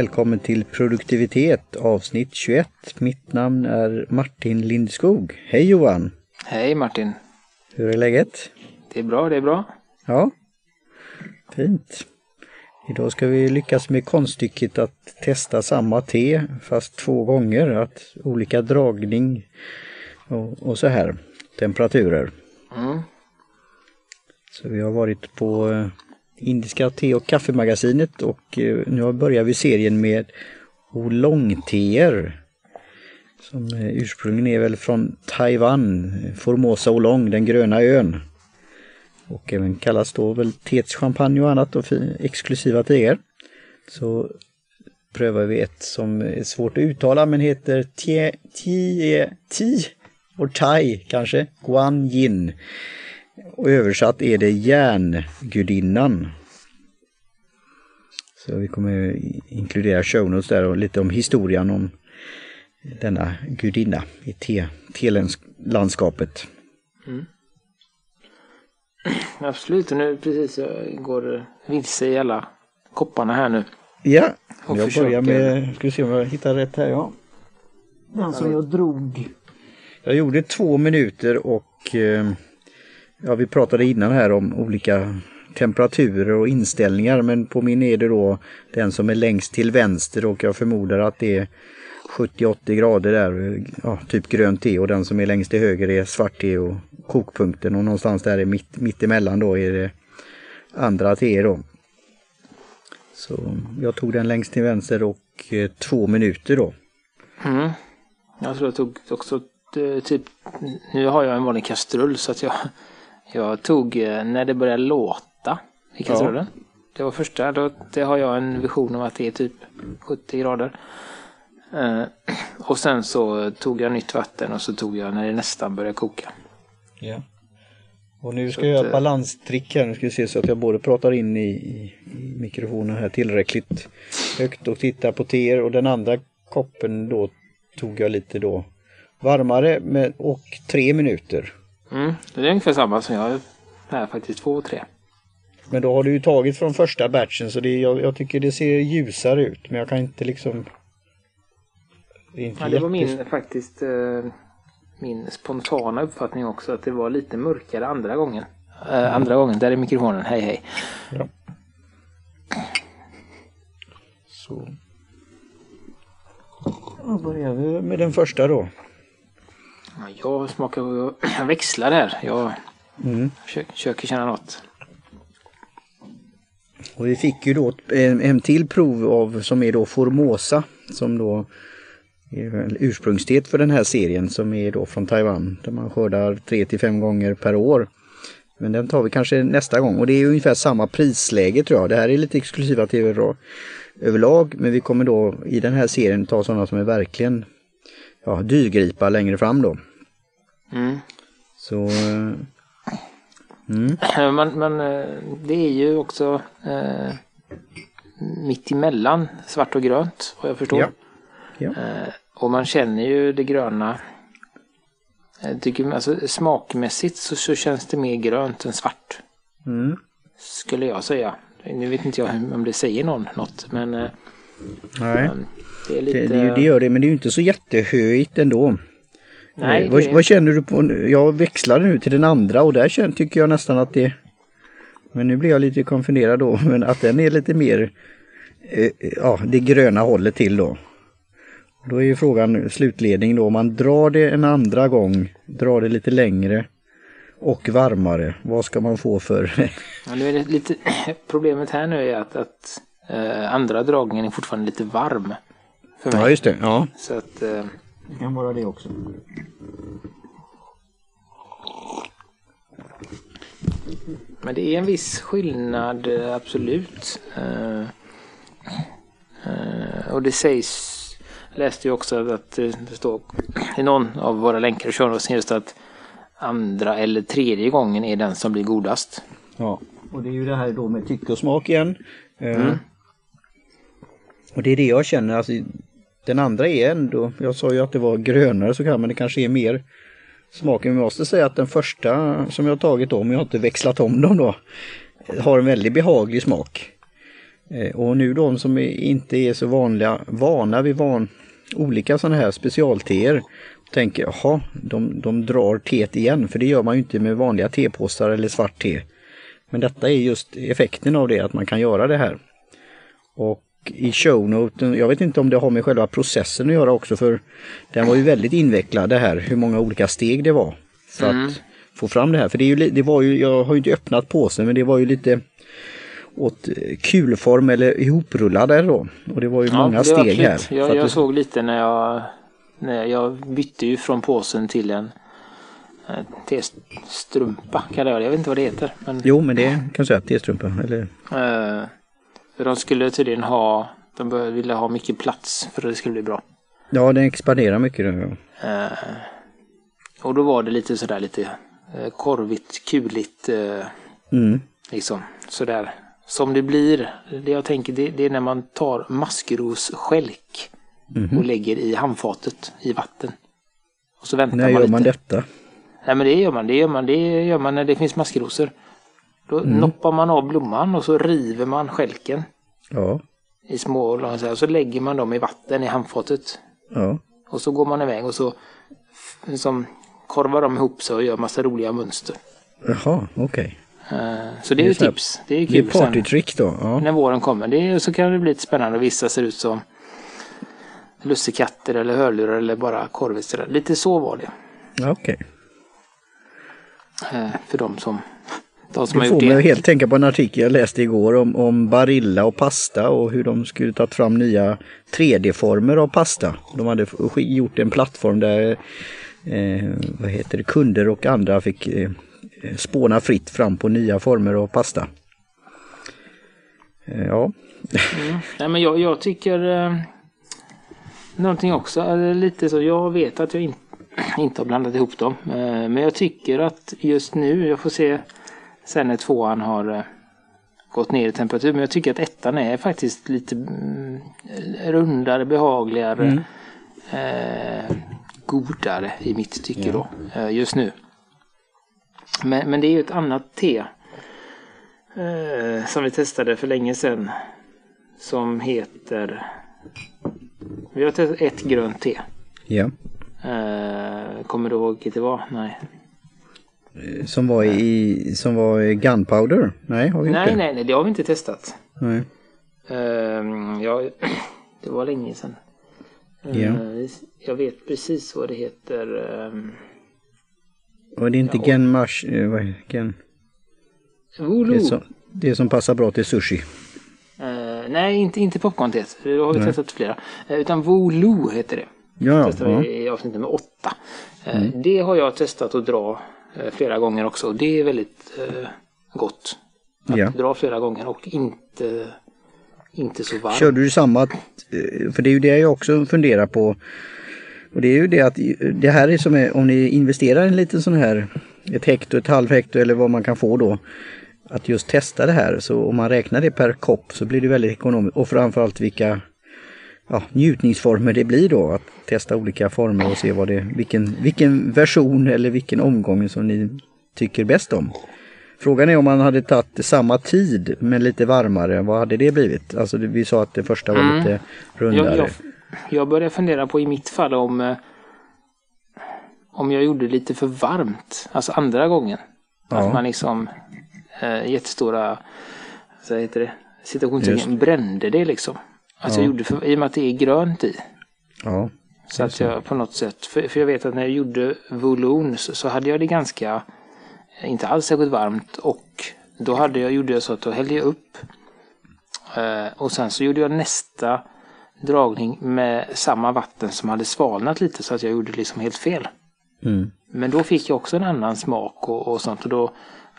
Välkommen till produktivitet avsnitt 21. Mitt namn är Martin Lindskog. Hej Johan! Hej Martin! Hur är läget? Det är bra, det är bra. Ja, fint. Idag ska vi lyckas med konststycket att testa samma te fast två gånger. Att olika dragning och, och så här. Temperaturer. Mm. Så vi har varit på eh, Indiska te och kaffemagasinet och eh, nu börjar vi serien med oolong-teer. Som eh, ursprungligen är väl från Taiwan, Formosa Oolong, den gröna ön. Och även kallas då väl teets champagne och annat och exklusiva teer. Så prövar vi ett som är svårt att uttala men heter Tie, Tie, Ti och Tai kanske, Guan Yin. Och översatt är det järngudinnan. Så vi kommer inkludera show notes där och lite om historien om denna gudinna i te- telandskapet. Absolut, och nu precis jag går vilse i alla kopparna här nu. Ja, Och jag försöker- börjar med, ska vi se om jag hittar rätt här, ja. Den som jag drog. Jag gjorde två minuter och eh, ja, vi pratade innan här om olika temperaturer och inställningar men på min är det då den som är längst till vänster och jag förmodar att det är 70-80 grader där, ja, typ grönt te och den som är längst till höger är svart te och kokpunkten och någonstans där är mitt, mitt emellan då är det andra te då. Så jag tog den längst till vänster och eh, två minuter då. Mm. Jag tror jag tog också eh, typ, nu har jag en vanlig kastrull så att jag, jag tog eh, när det började låta i kastrullen. Det var första, då, det har jag en vision om att det är typ 70 grader. Eh, och sen så tog jag nytt vatten och så tog jag när det nästan började koka. Ja. Och nu ska Så jag göra ett eh, balanstrick här. Nu ska vi se så att jag både pratar in i, i, i mikrofonen här tillräckligt högt och tittar på teer och den andra koppen då tog jag lite då varmare med, och tre minuter. Mm, det är ungefär samma som jag här faktiskt, två och tre. Men då har du ju tagit från första batchen så det, jag, jag tycker det ser ljusare ut men jag kan inte liksom... Det är inte Ja, det var min faktiskt eh, min spontana uppfattning också att det var lite mörkare andra gången. Eh, andra gången, där är mikrofonen, hej hej. Ja. Så. Då börjar vi med den första då. Ja, Jag smakar, jag växlar här. Jag Mm. försöker, försöker känna något. Och vi fick ju då en, en till prov av som är då Formosa som då är väl ursprungsteet för den här serien som är då från Taiwan där man skördar 3 till 5 gånger per år. Men den tar vi kanske nästa gång och det är ungefär samma prisläge tror jag. Det här är lite exklusiva tv då, överlag men vi kommer då i den här serien ta sådana som är verkligen ja, dyrgripa längre fram då. Mm. Så eh, mm, Men, men eh, det är ju också eh, mitt emellan svart och grönt vad jag förstår. Ja. Ja. Eh, och man känner ju det gröna. Jag tycker, alltså, smakmässigt så, så känns det mer grönt än svart. mm. Skulle jag säga. Nu vet inte jag om det säger någon något men eh, Nej. det är lite... Det, det, det gör det, men det är ju inte så jättehöjt ändå. Nej, Eh, vad, vad känner du på? nu? Jag växlade nu till den andra och där känner, tycker jag nästan att det... Men nu blir jag lite konfunderad då, men att den är lite mer... Eh, ja, det gröna hållet till då. Då är ju frågan slutledning då, om man drar det en andra gång, drar det lite längre och varmare, vad ska man få för... Ja, nu är det lite... Problemet här nu är att, att eh, andra dragningen är fortfarande lite varm. För mig. ja, just det. Ja, Så att... Eh, det kan vara det också. men det är en viss skillnad, eh, absolut. Eh, eh, och det sägs... Jag läste ju också att det står i någon av våra länkar och show just att andra eller tredje gången är den som blir godast. Ja, och det är ju det här då med tycke och smak igen. Eh, Mm. Och det är det jag känner, alltså, den andra är ändå, jag sa ju att det var grönare så kan men det kanske är mer smaken. Men jag måste säga att den första som jag har tagit om, jag har inte växlat om dem då, har en väldigt behaglig smak. Eh, och nu de som inte är så vanliga, vana vid van, olika sådana här specialteer tänker jaha, de, de drar teet igen för det gör man ju inte med vanliga tepåsar eller svart te. Men detta är just effekten av det, att man kan göra det här. Och i shownoten, jag vet inte om det har med själva processen att göra också för den var ju väldigt invecklad det här, hur många olika steg det var för mm. att få fram det här. För det, är ju, det var ju, jag har ju inte öppnat påsen men det var ju lite åt kulform eller ihoprullade då. Och det var ju ja, många steg här. Jag, jag såg lite när jag, när jag bytte ju från påsen till en T-strumpa kallar jag det. Jag vet inte vad det heter. Men... Jo, men det kan du säga. T-strumpa. Eller... Uh, för de skulle tydligen ha, de ville ha mycket plats för att det skulle bli bra. Ja, den expanderar mycket då. Ja. Uh, och då var det lite sådär lite uh, korvigt, kuligt. Uh, mm. Liksom sådär. Som det blir, det jag tänker det, det är när man tar maskrosskälk mm. och lägger i handfatet i vatten. Och så väntar när man gör lite. man detta? Nej men det gör man, det gör man, det gör man när det finns maskrosor. Då mm. noppar man av blomman och så river man skälken. Ja. I små och så lägger man dem i vatten i handfatet. Ja. Och så går man iväg och så som korvar dem ihop sig och gör massa roliga mönster. Jaha, okej. Okay. Uh, så det är ju tips. Det är kul. Det är partytrick då. Ja. När våren kommer. Det så kan det bli lite spännande vissa ser ut som lussekatter eller hörlurar eller bara korvor. Lite så var det. Okej. Okay. Eh, för de som, de som det. får mig helt tänka på en artikel jag läste igår om, om Barilla och pasta och hur de skulle ta fram nya 3D-former av pasta. De hade gjort en plattform där eh, vad heter det, kunder och andra fick eh, spåna fritt fram på nya former av pasta. Eh, ja. Mm. Nej, men jag, jag tycker eh, någonting också, lite så, jag vet att jag inte inte har blandat ihop dem. Eh, men jag tycker att just nu, jag får se sen när tvåan har eh, gått ner i temperatur. Men jag tycker att ettan är faktiskt lite mm, rundare, behagligare, mm. eh, godare i mitt tycke ja. då, eh, just nu. Men, men det är ju ett annat te eh, som vi testade för länge sedan. Som heter... Vi har testat ett grönt te. Ja. Uh, kommer du ihåg vilket det var? Nej. Som var i som var Gunpowder? Nej, har vi nej, inte? Nej, nej, det har vi inte testat. Nej. Uh, ja, det var länge sedan. Uh, ja. Jag vet precis vad det heter. Um, var det inte ja, Gen Mash? Uh, vad Gen? Volo. Det, som, det som passar bra till sushi. Uh, nej, inte, inte popcorn-teet. Då har vi nej. testat flera. Uh, utan Volo heter det. Ja, testade ja. i avsnitt nummer åtta. Eh, mm. Det har jag testat att dra eh, flera gånger också och det är väldigt eh, gott. Att ja. dra flera gånger och inte, inte så varmt. Körde du samma, för det är ju det jag också funderar på. Och det är ju det att det här är som är, om ni investerar en liten sån här, ett hekto, ett halv hekto eller vad man kan få då. Att just testa det här, så om man räknar det per kopp så blir det väldigt ekonomiskt och framförallt vilka ja, njutningsformer det blir då. Att testa olika former och se vad det, vilken, vilken version eller vilken omgång som ni tycker bäst om. Frågan är om man hade tagit samma tid men lite varmare, vad hade det blivit? Alltså vi sa att det första var mm. lite rundare. Jag, jag, jag börjar fundera på i mitt fall om eh, om jag gjorde lite för varmt, alltså andra gången. Ja. Att man liksom äh, jättestora, så heter det, situationstecken, brände det liksom. Alltså ja. jag gjorde för, i och med att det är grönt i. Ja. Så att jag på något sätt, för, för jag vet att när jag gjorde Volon så, så, hade jag det ganska, inte alls särskilt varmt och då hade jag, gjorde jag så att då hällde jag upp eh, och sen så gjorde jag nästa dragning med samma vatten som hade svalnat lite så att jag gjorde liksom helt fel. Mm. Men då fick jag också en annan smak och, och sånt och då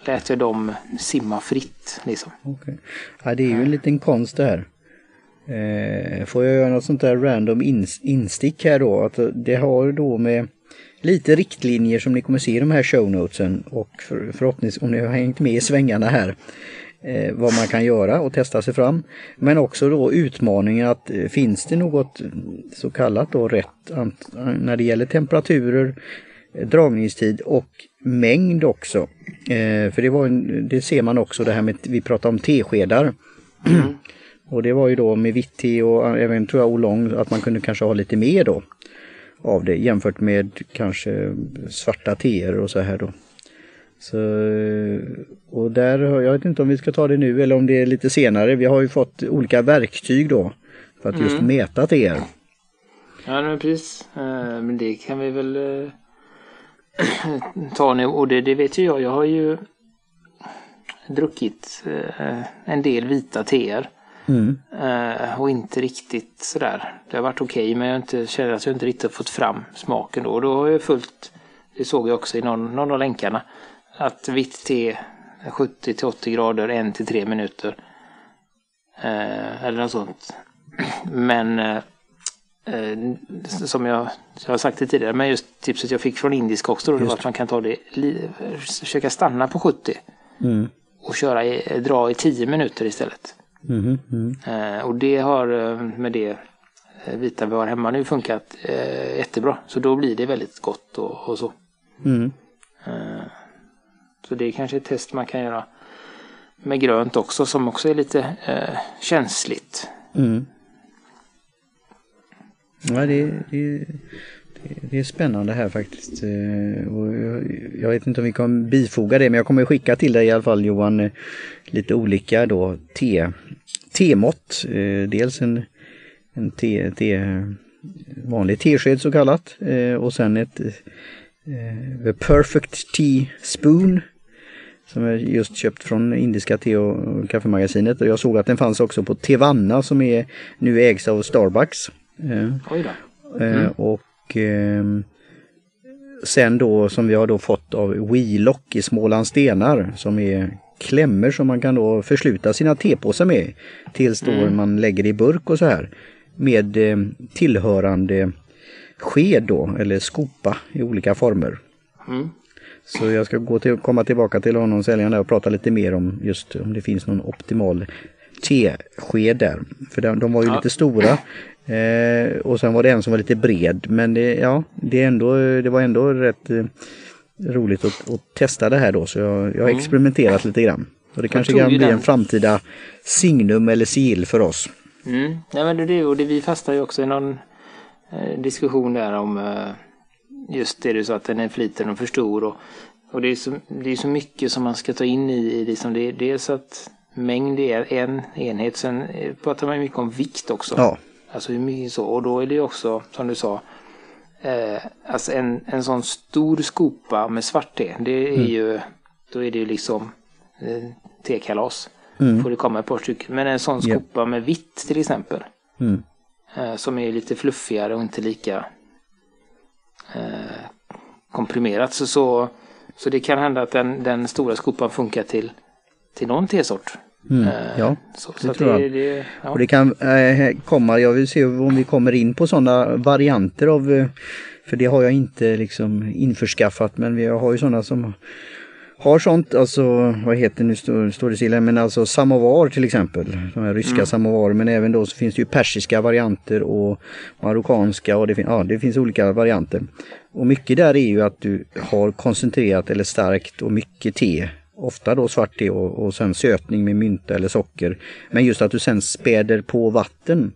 lät jag dem simma fritt. Liksom. Okay. Ja, det är ju en liten konst det här. Eh, får jag göra något sånt där random instick här då? Att det har då med lite riktlinjer som ni kommer se i de här show notesen och för, förhoppningsvis om ni har hängt med i svängarna här eh, vad man kan göra och testa sig fram. Men också då utmaningen att eh, finns det något så kallat då rätt när det gäller temperaturer, eh, dragningstid och mängd också. Eh, för det, var en, det ser man också det här med, vi pratar om teskedar. Mm. Och det var ju då med vitt te och även tror jag oolong att man kunde kanske ha lite mer då av det jämfört med kanske svarta teer och så här då. Så, och där, jag vet inte om vi ska ta det nu eller om det är lite senare. Vi har ju fått olika verktyg då för att just mm. mäta teer. Ja, men precis. Eh, men det kan vi väl eh, ta nu och det, det vet ju jag. Jag har ju druckit eh, en del vita teer. Mm. Och inte riktigt sådär. Det har varit okej okay, men jag inte, känner att jag inte riktigt fått fram smaken då. Och då har jag följt, det såg jag också i någon, någon av länkarna, att vitt te 70 till 80 grader, 1 till 3 minuter. eller något sånt. Men Eh, som jag, jag har sagt det tidigare, men just tipset jag fick från indisk också då, det var att man kan ta det, försöka stanna på 70 mm. och köra i, dra i 10 minuter istället. Mm, mm. Eh, och det har eh, med det eh, vita vi har hemma nu funkat eh, jättebra. Så då blir det väldigt gott och, och så. Mm. Eh, så det är kanske ett test man kan göra med grönt också som också är lite känsligt. Mm. Ja, det, det, det, är spännande här faktiskt. Eh, och jag vet inte om vi kommer bifoga det, men jag kommer skicka till dig i alla fall Johan eh, lite olika då te, temått. Eh, dels en, en te, te, vanlig tesked så kallat och sen ett The Perfect Tea Spoon som jag just köpt från indiska te och kaffemagasinet. Och jag såg att den fanns också på Tevanna som är nu ägs av Starbucks. Eh, Oj Eh, sen då som vi har då fått av Wheelock i Smålands Stenar som är klämmor som man kan då försluta sina tepåsar med tills då mm. man lägger det i burk och så här. Med eh, tillhörande sked då eller skopa i olika former. Mm. Så jag ska gå till, komma tillbaka till honom säljaren och prata lite mer om just om det finns någon optimal tesked där. För de, de var ju ja. lite stora. Eh, och sen var det en som var lite bred men det, ja, det, ändå, det var ändå rätt eh, roligt att, att, testa det här då så jag, jag har mm. experimenterat lite grann. Och det kanske kan bli den. en framtida signum eller sigill för oss. Mm. Ja, men det, och det, vi fastnar ju också i någon eh, diskussion där om eh, just det du sa att den är för liten och för stor. Och, och det, är så, det är så mycket som man ska ta in i, i liksom det. Dels att mängd är en enhet, sen eh, pratar man mycket om vikt också. Ja. Alltså hur mycket så. Och då är det ju också, som du sa, eh, alltså en, en sån stor skopa med svart te, det är mm. ju, då är det ju liksom eh, tekalas. Mm. Får det komma ett par stycken. Men en sån skopa yeah. med vitt till exempel. Mm. Eh, som är lite fluffigare och inte lika eh, komprimerat. Så, så, så det kan hända att den, den stora skopan funkar till, till någon tesort. Mm, eh, ja, så, det så tror jag. Det, ja. Och det kan äh, komma, jag vill se om vi kommer in på sådana varianter av, eh, för det har jag inte liksom införskaffat men vi har ju sådana som har sånt, alltså vad heter nu står, står det stilla, men alltså samovar till exempel. De här ryska mm. samovar men även då så finns det ju persiska varianter och marockanska och det, fin ja, det finns olika varianter. Och mycket där är ju att du har koncentrerat eller starkt och mycket te ofta då svart te och, och sen sötning med mynta eller socker. Men just att du sen späder på vatten.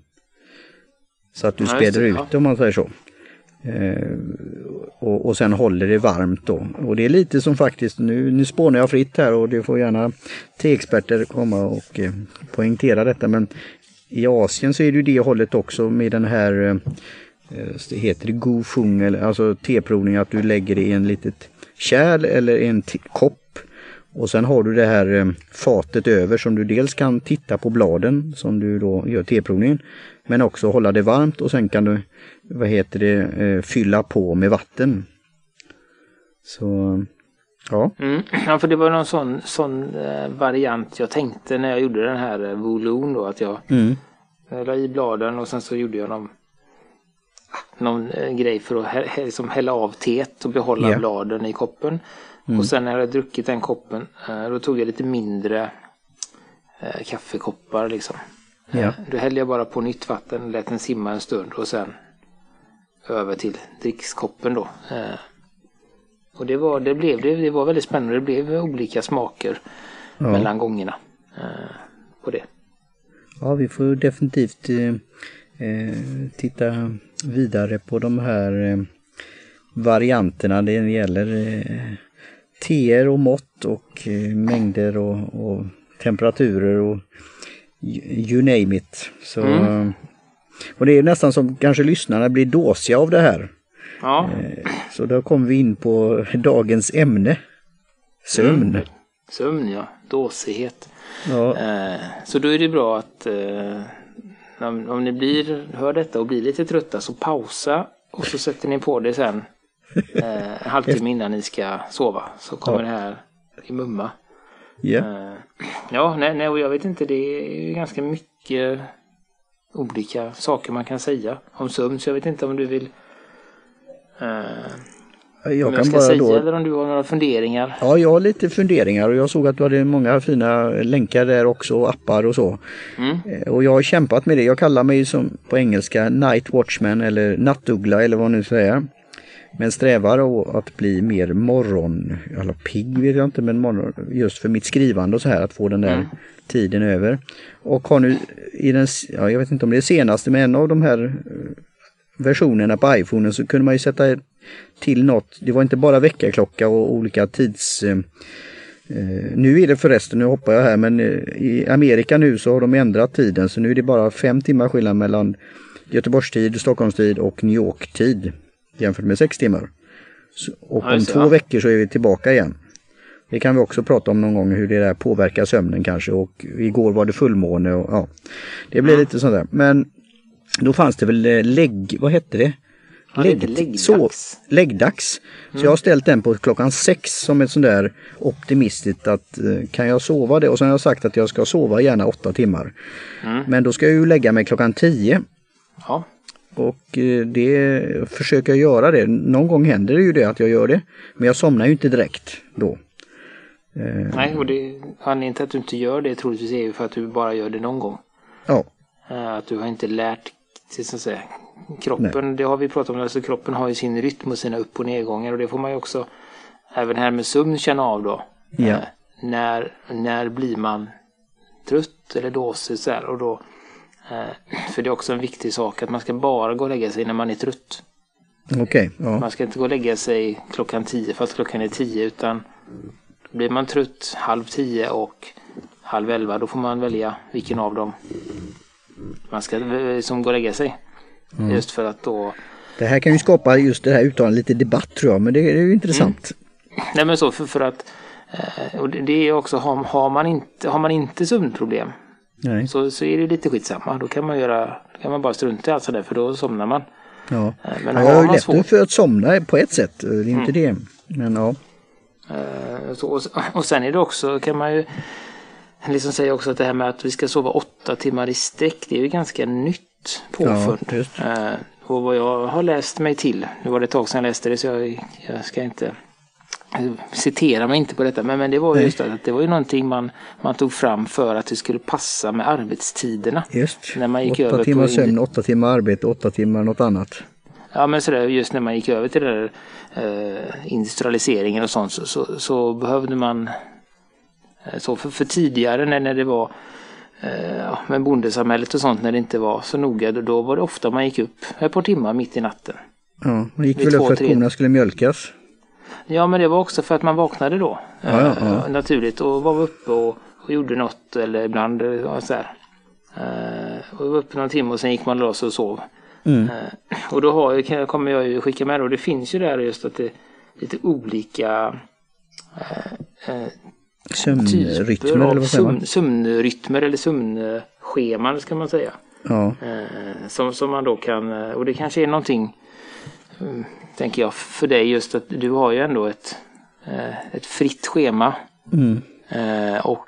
Så att du ja, späder ut det om man säger så. Eh, och, och sen håller det varmt då. Och det är lite som faktiskt, nu, nu spånar jag fritt här och det får gärna teexperter komma och eh, poängtera detta. Men i Asien så är det ju det hållet också med den här, eh, det heter det gofung, alltså teprovning, att du lägger det i en litet kärl eller en kopp och sen har du det här eh, fatet över som du dels kan titta på bladen som du då gör teprovningen. Men också hålla det varmt och sen kan du vad heter det, eh, fylla på med vatten. Så ja. Mm. Ja för det var någon sån, sån eh, variant jag tänkte när jag gjorde den här eh, volon då att jag mm. la i bladen och sen så gjorde jag någon, någon grej för att liksom hälla av teet och behålla yeah. bladen i koppen. Mm. Och sen när jag hade druckit den koppen, eh, då tog jag lite mindre eh, kaffekoppar liksom. Ja. Eh, då hällde jag bara på nytt vatten, lät den simma en stund och sen över till drickskoppen då. Och det var, det blev, det, det var väldigt spännande. Det blev olika smaker ja. mellan gångerna på det. Ja, vi får definitivt eh, titta vidare på de här varianterna. Det gäller eh, teer och mått och eh, mängder och, och, temperaturer och you name it. Så, mm. Och det är nästan som kanske lyssnarna blir dåsiga av det här. Ja. Eh, så då kommer vi in på dagens ämne. Sömn. Mm. Sömn ja, dåsighet. Ja. Eh, så då är det bra att eh, om, om ni blir, hör detta och blir lite trötta så pausa och så sätter ni på det sen eh, en halvtimme innan ni ska sova. Så kommer ja. det här i mumma. Yeah. Eh, ja, nej, nej, och jag vet inte, det är ganska mycket olika saker man kan säga om sömn. Så jag vet inte om du vill eh, jag om jag ska säga då... eller om du har några funderingar? Ja, jag har lite funderingar och jag såg att du hade många fina länkar där också, och appar och så. Mm. Eh, och jag har kämpat med det. Jag kallar mig som på engelska Night Watchman eller nattuggla eller vad nu säger. Men strävar att bli mer morgon, eller pigg vet jag inte, men morgon, just för mitt skrivande och så här, att få den där mm. tiden över. Och har nu i den, ja, jag vet inte om det är senaste, men en av de här eh, versionerna på iPhone så kunde man ju sätta till något. Det var inte bara väckarklocka och olika tids... Eh, eh, nu är det förresten, nu hoppar jag här, men i Amerika nu så har de ändrat tiden så nu är det bara fem timmar skillnad mellan Göteborgstid, Stockholmstid och New York-tid jämfört med sex timmar. Så, och om två ja. veckor så är vi tillbaka igen. Det kan vi också prata om någon gång hur det där påverkar sömnen kanske och igår var det fullmåne och ja. Det blir ja. lite sånt där. Men då fanns det väl lägg, vad hette det? Lägg, läggdags. Så, läggdags. Mm. Så jag har ställt den på klockan sex som ett sånt där optimistiskt att eh, kan jag sova det? Och så har jag sagt att jag ska sova gärna åtta timmar. Mm. Men då ska jag ju lägga mig klockan tio. Ja. Och eh, det försöker jag göra det. Någon gång händer det ju det att jag gör det. Men jag somnar ju inte direkt då. Eh, Nej, och det, anledningen till att du inte gör det troligtvis är ju för att du bara gör det någon gång. Ja. Att du har inte lärt så att säga, kroppen, Nej. det har vi pratat om, alltså kroppen har ju sin rytm och sina upp och nedgångar och det får man ju också även här med sömn känna av då. Ja. Eh, när, när blir man trött eller dåsig så här och då eh, för det är också en viktig sak att man ska bara gå och lägga sig när man är trött. Okej. Okay, ja. Man ska inte gå och lägga sig klockan tio fast klockan är tio utan blir man trött halv tio och halv elva då får man välja vilken av dem man ska eh, som gå och lägga sig. Mm. Just för att då... Det här kan ju skapa just det här uttalandet lite debatt tror jag, men det, är ju intressant. Mm. Nej men så för, för att eh, och det är också, har, har, man inte, har man inte sömnproblem Nej. Så, så är det lite skitsamma. Då kan man göra, då kan man bara strunta i allt sådär för då somnar man. Ja, eh, men ja, jag har lätt svårt... för att somna på ett sätt, det är inte mm. det. Men ja. Så, och, och sen är det också, kan man ju liksom säga också att det här med att vi ska sova åtta timmar i sträck, det är ju ganska nytt påfund. Ja, och vad jag har läst mig till, nu var det ett tag sedan jag läste det så jag, jag ska inte citera mig inte på detta, men, men det var ju just att det var ju någonting man, man tog fram för att det skulle passa med arbetstiderna. Just, när man gick åtta över timmar sömn, åtta timmar arbete, åtta timmar något annat. Ja men sådär just när man gick över till den där eh, industrialiseringen och sånt så, så, så behövde man eh, så för, för tidigare när, när det var eh, med bondesamhället och sånt när det inte var så noga då var det ofta man gick upp ett par timmar mitt i natten. Ja, man gick väl upp för att korna skulle mjölkas? Ja men det var också för att man vaknade då. Ja, ja, ja. Eh, naturligt och var uppe och, och gjorde något eller ibland ja, så här. Eh, och var uppe någon timme och sen gick man loss och sov. Mm. Eh, och då har, kommer jag ju skicka med och det finns ju där just att det är lite olika eh, eh Sömnrytmer eller vad säger man? Sömnrytmer eller sömnscheman ska man säga. Ja. Eh, som, som man då kan, och det kanske är någonting tänker jag för dig just att du har ju ändå ett, ett fritt schema. Mm. Och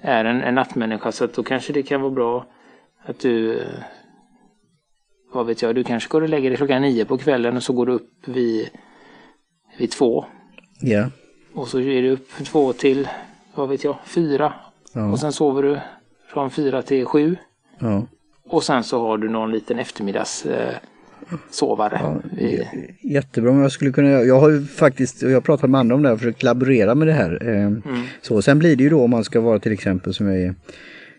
är en, en nattmänniska så att då kanske det kan vara bra att du vad vet jag, du kanske går och lägger dig klockan nio på kvällen och så går du upp vid, vid två. Ja. Och så är du upp två till, vad vet jag, fyra. Ja. Och sen sover du från fyra till sju. Ja. Och sen så har du någon liten eftermiddags eh, sovare. Ja, jättebra om jag skulle kunna Jag har ju faktiskt, jag har pratat med andra om det här, försökt laborera med det här. Eh, mm. så, sen blir det ju då om man ska vara till exempel som jag är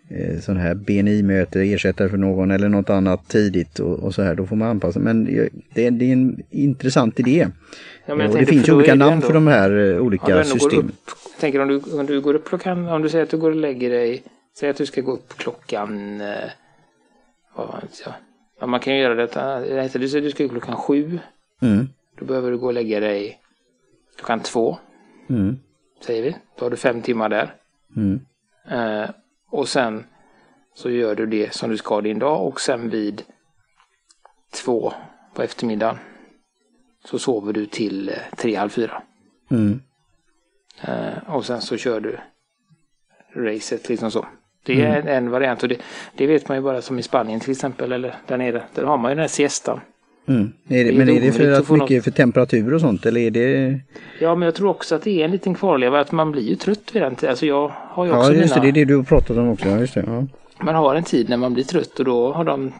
eh, sån här BNI-möte, ersättare för någon eller något annat tidigt och, och så här. Då får man anpassa. Men det, det är en intressant idé. Ja, och det finns ju olika namn ändå, för de här uh, olika systemen. Jag tänker om du, om du går upp klockan, om du säger att du går och lägger dig, säg att du ska gå upp klockan, eh, vad var det, ja. man kan ju göra detta, du säger du ska gå klockan sju. Mm. Då behöver du gå och lägga dig klockan två. Mm. Säger vi. Då har du fem timmar där. Mm. Eh, och sen så gör du det som du ska din dag och sen vid två på eftermiddagen så sover du till eh, tre, halv fyra. Mm. Eh, och sen så kör du racet liksom så. Det är mm. en variant och det, det, vet man ju bara som i Spanien till exempel eller där nere. Där har man ju den här siestan. Mm. Är det, men är det för att mycket något... för temperatur och sånt eller är det? Ja men jag tror också att det är en liten kvarleva att man blir ju trött vid den tiden. Alltså jag har ju också Ja just mina... det, det är det du har pratat om också. Ja, just det, ja. Man har en tid när man blir trött och då har de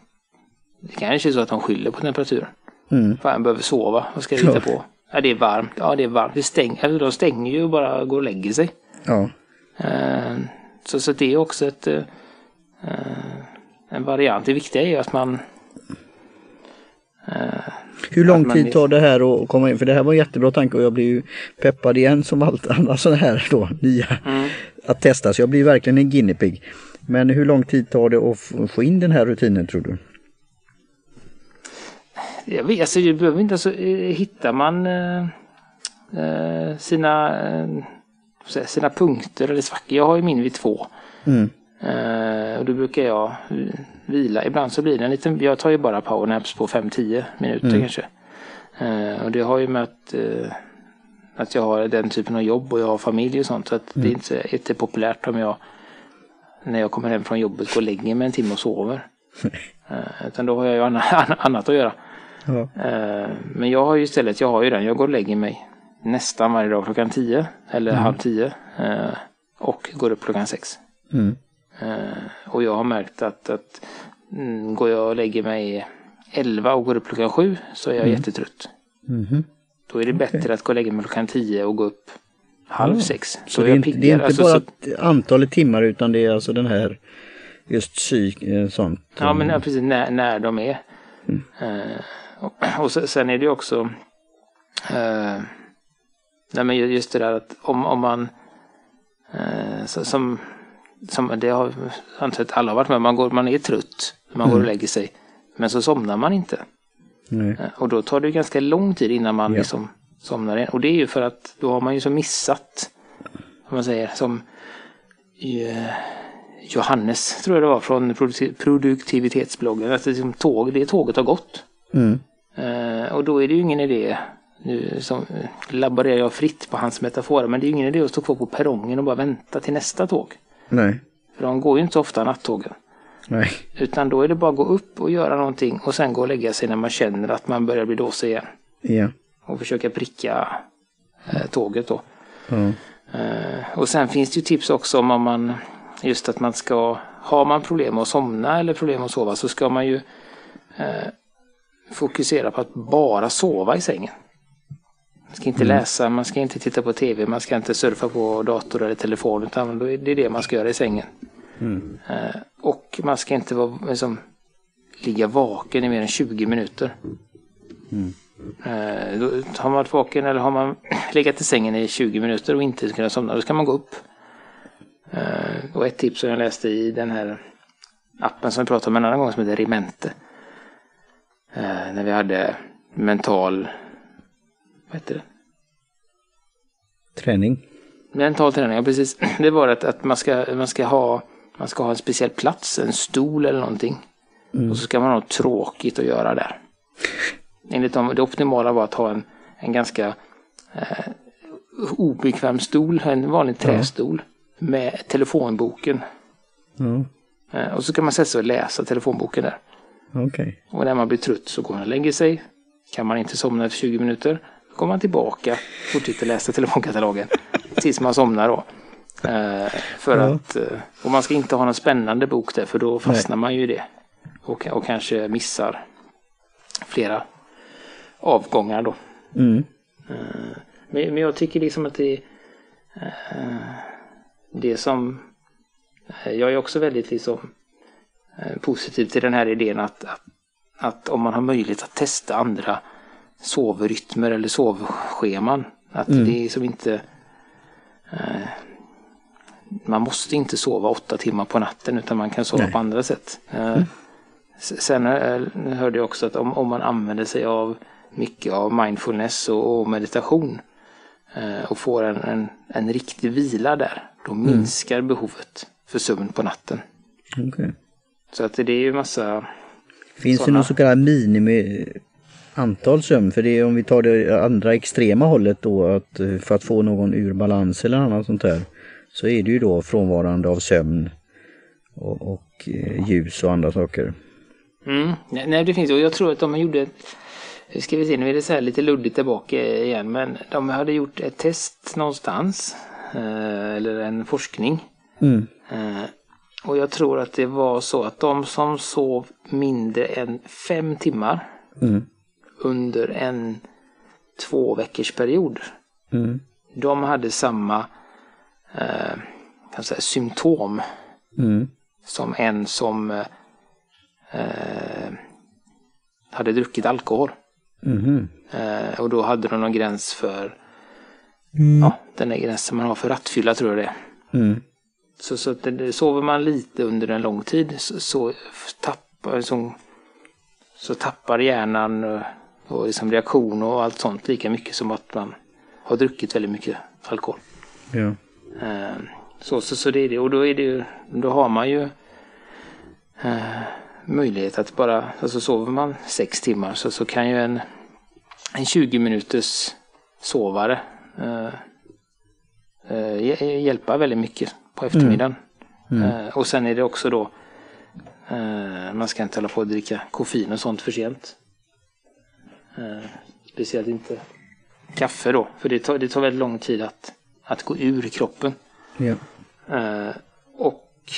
Det kanske är så att de skyller på temperaturen. Mm. Fan behöver sova, vad ska jag hitta på? Ja det är varmt, ja det är varmt. Vi stänger, eller de stänger ju och bara går och lägger sig. Ja. Uh, så, så det är också ett uh, en variant. Det viktiga är ju att man Eh, Hur lång tid tar det här att komma in? För det här var en jättebra tanke och jag blir ju peppad igen som allt annat sådana här då, nya mm. att testa. Så jag blir verkligen en guinea pig. Men hur lång tid tar det att få in den här rutinen tror du? Jag vet, alltså, det behöver inte, alltså, hittar man eh, eh sina, eh, sina punkter eller svackor. Jag har ju min vid två. Mm. Eh, och då brukar jag vila. Ibland så blir det en liten, jag tar ju bara powernaps på 5-10 minuter mm. kanske. Eh, och det har ju med att, eh, att jag har den typen av jobb och jag har familj och sånt. Så att mm. det är inte jättepopulärt om jag när jag kommer hem från jobbet går och lägger mig en timme och sover. utan då har jag ju annat att göra. Ja. Men jag har ju istället, jag har ju den, jag går och lägger mig nästan varje dag klockan 10 eller mm. halv 10 eh, och går upp klockan 6. Mm. Eh, och jag har märkt att, att mm, går jag och lägger mig 11 och går upp klockan 7 så är jag mm. jättetrött. Mm. Då är det bättre okay. att gå och lägga mig klockan 10 och gå upp halv ja. sex. Så, så det, är inte, det är inte alltså, bara så... antalet timmar utan det är alltså den här just psyk, eh, sånt. Ja men ja, precis när, när de är. Mm. Uh, och, och sen är det också uh, Nej men just det där att om, om man uh, så, som som det har ansett alla varit med, man, går, man är trött, man mm. går och mm. lägger sig. Men så somnar man inte. Nej. Eh, och då tar det ganska lång tid innan man ja. liksom somnar igen. Och det är ju för att då har man ju så missat, om man säger, som eh, Johannes, tror jag det var, från produktivitetsbloggen. Att det, liksom tåg, det tåget har gått. Mm. Uh, och då är det ju ingen idé, nu som, laborerar jag fritt på hans metaforer, men det är ju ingen idé att stå kvar på perrongen och bara vänta till nästa tåg. Nej. För de går ju inte så ofta nattågen. Nej. Utan då är det bara att gå upp och göra någonting och sen gå och lägga sig när man känner att man börjar bli dåsig igen. Ja. Och försöka pricka eh, tåget då. Mm. Eh, och sen finns det ju tips också om man just att man ska, har man problem att somna eller problem att sova så ska man ju eh, fokusera på att bara sova i sängen. Man ska inte mm. läsa, man ska inte titta på tv, man ska inte surfa på dator eller telefon utan det är det man ska göra i sängen. Mm. Eh, och man ska inte vara, liksom, ligga vaken i mer än 20 minuter. Mm. Eh, har man varit vaken eller har man legat i sängen i 20 minuter och inte kunnat somna, då ska man gå upp. Eh, och ett tips som jag läste i den här appen som vi pratade om en annan gång som heter Remente. När vi hade mental vad heter det? Träning. Mental träning, ja precis. Det var att, att man, ska, man, ska ha, man ska ha en speciell plats, en stol eller någonting. Mm. Och så ska man ha tråkigt att göra där. Enligt dem, det optimala var att ha en, en ganska eh, obekväm stol, en vanlig trästol. Mm. Med telefonboken. Mm. Eh, och så kan man sätta sig och läsa telefonboken där. Okay. Och när man blir trött så går man och lägger sig. Kan man inte somna efter 20 minuter kommer man tillbaka, fortsätter läsa telefonkatalogen tills man somnar då. Eh, för ja. att, eh, och man ska inte ha någon spännande bok där för då fastnar Nej. man ju i det. Och, och kanske missar flera avgångar då. Mm. Eh, men, men jag tycker liksom att det, eh, det som Eh, jag är också väldigt liksom eh, positiv till den här idén att, att, att om man har möjlighet att testa andra sovrytmer eller sovscheman. Att Mm. det är som inte... Eh, man måste inte sova åtta timmar på natten utan man kan sova Nej. på andra sätt. Eh, s- Sen eh, hörde jag också att om, om man använder sig av mycket av mindfulness och, och meditation eh, och får en, en, en riktig vila där, då minskar behovet för sömn på natten. Okej. Så att det är ju massa... Finns det Såna. någon så kallad minimi antal sömn? För det är om vi tar det andra extrema hållet då att eh, för att få någon ur balans eller annat sånt där så är det ju då frånvarande av sömn och, och eh, ljus och andra saker. Mm. Nej, det finns och jag tror att de gjorde ett... Nu ska vi se, nu är det så här lite luddigt tillbaka igen, men de hade gjort ett test någonstans. Eh, eller en forskning. Mm. Och jag tror att det var så att de som sov mindre än fem timmar Mm. Under en två veckors period. Mm. De hade samma eh, kan säga, symptom Mm. som en som eh, eh, hade druckit alkohol. Mhm. Eh, och då hade de någon gräns för ja, den där gränsen man har för rattfylla tror jag det är. Mm. Så, så att det, sover man lite under en lång tid så, så tappar, så, så tappar hjärnan och, liksom reaktion och allt sånt lika mycket som att man har druckit väldigt mycket alkohol. Ja. Eh, så, så, så det är det. Och då, är det ju, då har man ju eh, möjlighet att bara, alltså sover man sex timmar så, så kan ju en, en 20 minuters sovare eh, eh, hj- hjälpa väldigt mycket på eftermiddagen. Eh, och sen är det också då, eh, man ska inte hålla på att dricka koffein och sånt för sent. Eh, speciellt inte kaffe då, för det tar, det tar väldigt lång tid att, att gå ur kroppen. Ja. Eh, och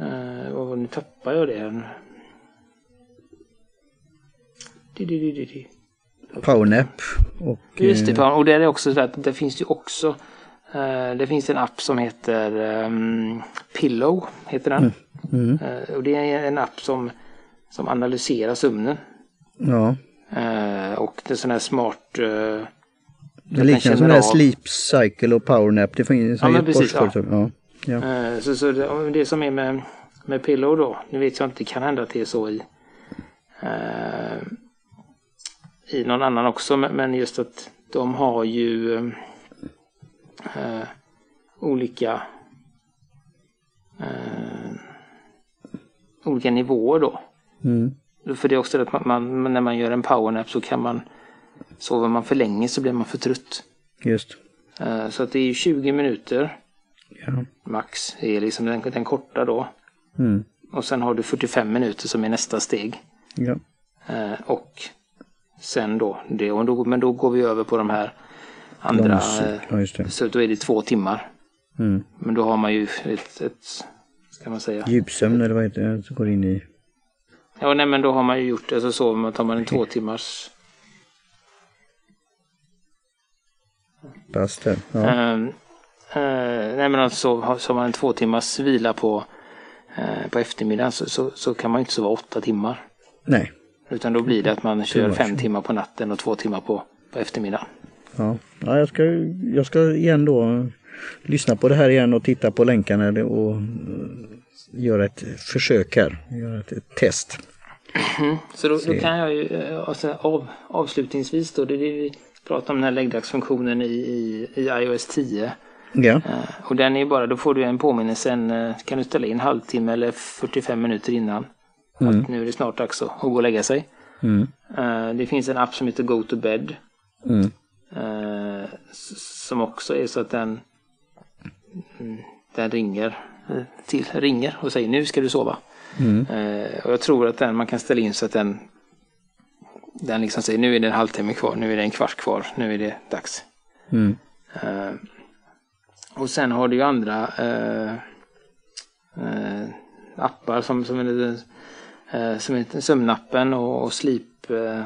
eh, vad var det, nu tappar jag det. Di, di, di, di, di. Powernap och Just det, eh, fan. och det är också så att det finns ju också eh, det finns en app som heter ehm, Pillow, heter den. mm. Eh, och det är en app som, som analyserar sömnen. ja. Eh, och det är sån här smart... eh, Det liknar som här av- sleep cycle och powernap. Det finns Ja, men precis, Göteborgsföretag. Ja. Ja. Eh, Så, så det, det som är med, med Pillow då, nu vet jag inte, det kan hända att det är så i, eh, i någon annan också, men, just att de har ju olika olika nivåer då. Mm. För det är också det att man, man, när man gör en powernap så kan man, sover man för länge så blir man för trött. Just. Eh, Så att det är ju 20 minuter Ja. max, är liksom den, den korta då. Mm. Och sen har du 45 minuter som är nästa steg. Ja. Eh, och sen då, det, och då, men då går vi över på de här andra, eh, Ja, det. så då är det två timmar. Mm. Men då har man ju ett, ett ska man säga, Djupsömn eller vad heter det? Går in i... ja nej men då har man ju gjort det, så sover man, tar man en två timmars där. Ja. Eh, eh, nej men alltså så har man en två timmars vila på, eh, på eftermiddagen så, så, så kan man ju inte sova åtta timmar. Nej. Utan då blir det att man kör fem timmar på natten och två timmar på, på eftermiddagen. Ja. ja jag, ska, jag ska igen då lyssna på det här igen och titta på länkarna och eh, göra ett försök här. Göra ett, ett test. Så då, då kan jag ju eh, alltså, av, avslutningsvis då, det är det vi pratar om den här läggdagsfunktionen i, i, i iOS 10. Ja. Eh, och den är bara, då får du en påminnelse, en, eh, kan du ställa in halvtimme eller 45 minuter innan. Att nu är det snart dags att att gå och lägga sig. Mm. Det finns en app som heter Go to Bed. Mm. som också är så att den, mm, den ringer, till, ringer och säger nu ska du sova. Mm. Eh, och jag tror att den man kan ställa in så att den den liksom säger nu är det en halvtimme kvar, nu är det en kvart kvar, nu är det dags. Mm. Eh, och sen har du ju andra eh, eh, appar som, som, är, eh, som heter Sömnappen och, och Sleep eh,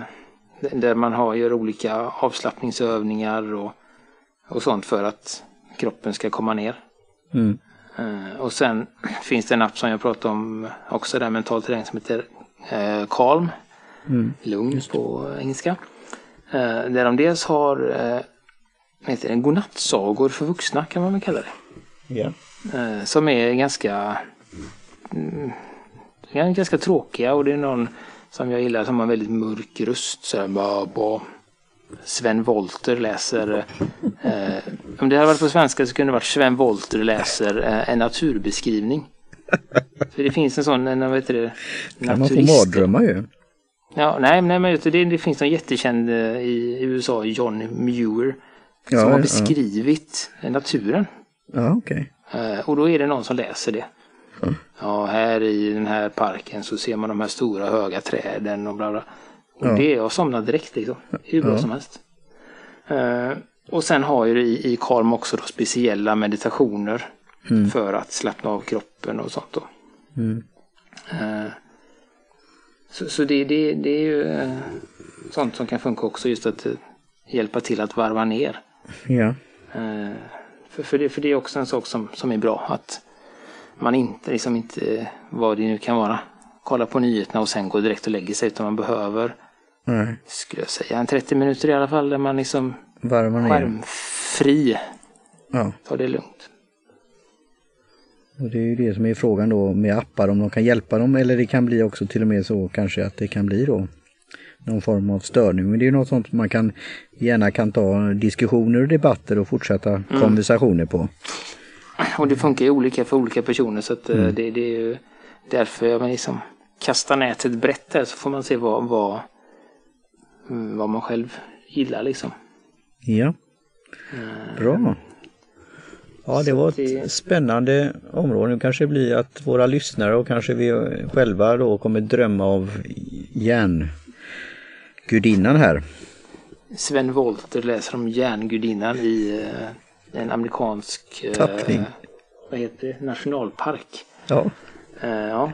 där man har, gör olika avslappningsövningar och, och sånt för att kroppen ska komma ner. Mm. Eh, och sen finns det en app som jag pratade om också där mental träning som heter eh, Calm. Mm. Lugn på engelska. Eh, där de dels har heter det, godnattsagor för vuxna kan man väl kalla det. Eh, som är ganska mm, ganska tråkiga och det är någon som jag gillar som har en väldigt mörk röst. Så här, bara, bara. Sven Volter läser, eh, om det hade varit på svenska så kunde det varit Sven Volter läser eh, en naturbeskrivning. För det finns en sån, en, vad heter det, Kan man få naturist. mardrömmar ju. Ja, nej, nej men det, det finns en jättekänd eh, i USA, John Muir, som Ja, har ja. beskrivit naturen. Ja, okej. Eh, och då är det någon som läser det. Ja, här i den här parken så ser man de här stora höga träden och bla bla. Och Ja. det, jag somnar direkt liksom. Hur bra Ja. som helst. Eh, och sen har ju det i, i Kalm också då speciella meditationer Mm. för att slappna av kroppen och sånt då. Mm. Eh, så så det, det, det är ju eh, sånt som kan funka också just att hjälpa till att varva ner. Ja. För, för, det, för det är också en sak som, som är bra. Att man inte, liksom inte, vad det nu kan vara, kollar på nyheterna och sen går direkt och lägger sig. Utan man behöver, Nej. skulle jag säga, en 30 minuter i alla fall där man liksom Varva ner. skärmfri. Ja. tar det lugnt. Och det är ju det som är frågan då med appar, om de kan hjälpa dem eller det kan bli också till och med så kanske att det kan bli då någon form av störning. Men det är ju något sånt man kan gärna kan ta diskussioner och debatter och fortsätta konversationer på. Och det funkar ju olika för olika personer så att eh, Mm. det, det är ju därför jag liksom kastar nätet brett här så får man se vad, vad, mm, vad man själv gillar liksom. Ja, bra. Ja, det var ett spännande område. Nu kanske det blir att våra lyssnare och kanske vi själva då kommer drömma av järngudinnan här. Sven Wollter läser om järngudinnan i eh, en amerikansk eh, Tappning. vad heter det? nationalpark. Ja, Eh, ja.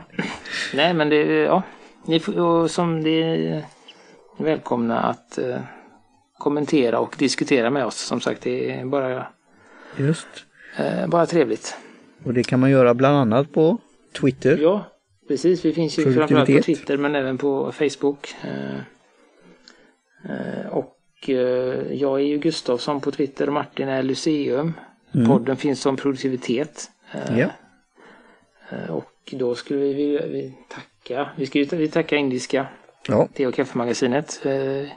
Nej men det, ja. Ni får, som det välkomna att eh, kommentera och diskutera med oss. Som sagt det är bara, just. eh, bara trevligt. Och det kan man göra bland annat på Twitter. Ja, precis. Vi finns ju framförallt på. Twitter men även på Facebook. Eh, eh, och jag är ju Gustavsson på Twitter och Martin är Lyceum. Podden finns som produktivitet. Ja. och då skulle vi vilja vi tacka. Vi ska ju vi tacka Indiska Ja, te och kaffemagasinet. Eh,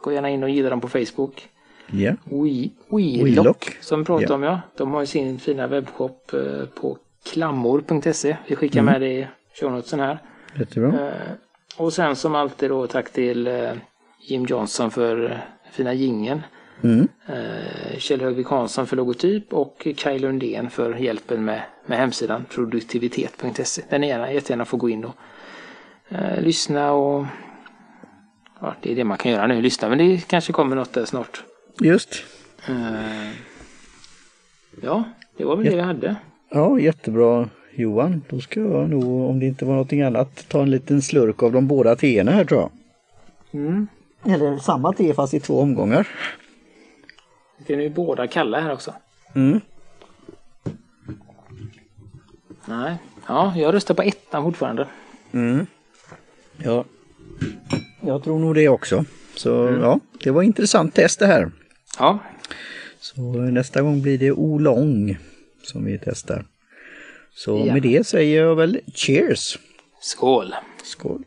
gå gärna in och gilla dem på Facebook. ja. We, Welock. Welock som vi pratade Ja. om ja. De har ju sin fina webbshop eh, på klammor.se. Vi skickar Mm. med det i shownotesen här. Jättebra. Eh, och sen som alltid då tack till Jim Johnson för fina gingen. Mm. Kjell Högvik Hansson för logotyp och Kaj Lundén för hjälpen med, med hemsidan produktivitet.se. Där ni gärna, jättegärna får gå in och lyssna och ja, det är det man kan göra nu, lyssna. Men det kanske kommer något där snart. Just. Eh, ja, det var väl det vi hade. Ja, jättebra Johan. Då ska jag nog, om det inte var någonting annat, ta en liten slurk av de båda teerna här tror jag. Mm. Eller samma te fast i två omgångar. Det är nu båda kalla här också. Mm. Nej, ja, jag röstar på ettan fortfarande. Mm. Ja, jag tror nog det också. Så ja, det var intressant test det här. Ja, Så nästa gång blir det Olong som vi testar. Så Ja. med det säger jag väl cheers! skål! Skål!